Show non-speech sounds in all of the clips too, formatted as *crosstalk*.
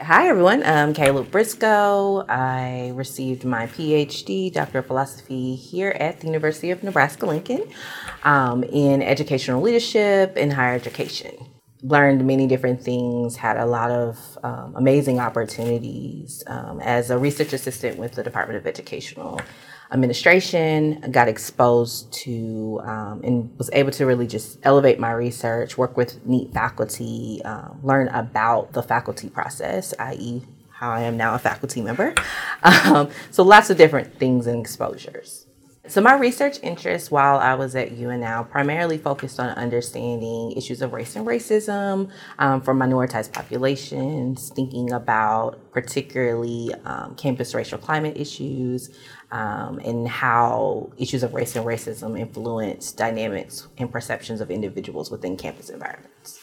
Hi, everyone. I'm Kaleb Briscoe. I received my PhD, Doctor of Philosophy, here at the University of Nebraska Lincoln um, in educational leadership and higher education. Learned many different things, had a lot of um, amazing opportunities um, as a research assistant with the Department of Educational administration, got exposed to um, and was able to really just elevate my research, work with neat faculty, um, learn about the faculty process, i.e., how I am now a faculty member. *laughs* Um, so lots of different things and exposures. So my research interests while I was at UNL primarily focused on understanding issues of race and racism um, for minoritized populations, thinking about particularly um, campus racial climate issues, um, and how issues of race and racism influence dynamics and perceptions of individuals within campus environments.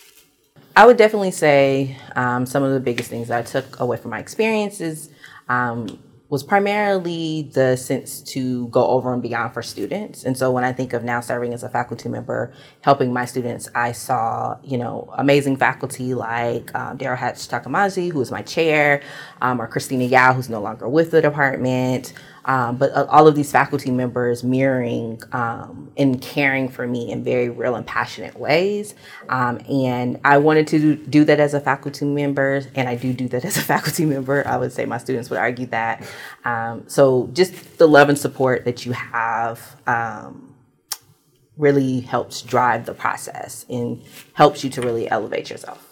I would definitely say um, some of the biggest things that I took away from my experiences um, was primarily the sense to go over and beyond for students. And so when I think of now serving as a faculty member, helping my students, I saw, you know, amazing faculty like um, Deryl Hatch Tocaimaza, who is my chair, um, or Christina Yao, who's no longer with the department. Um, but uh, all of these faculty members mirroring um, and caring for me in very real and passionate ways. Um, and I wanted to do that as a faculty member, and I do do that *laughs* as a faculty member. I would say my students would argue that. Um, so just the love and support that you have um, really helps drive the process and helps you to really elevate yourself.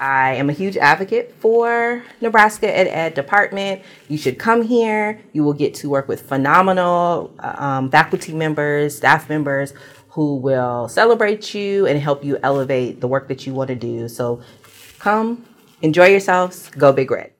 I am a huge advocate for Nebraska Ed Ed department. You should come here. You will get to work with phenomenal um, faculty members, staff members who will celebrate you and help you elevate the work that you want to do. So come, enjoy yourselves, go Big Red.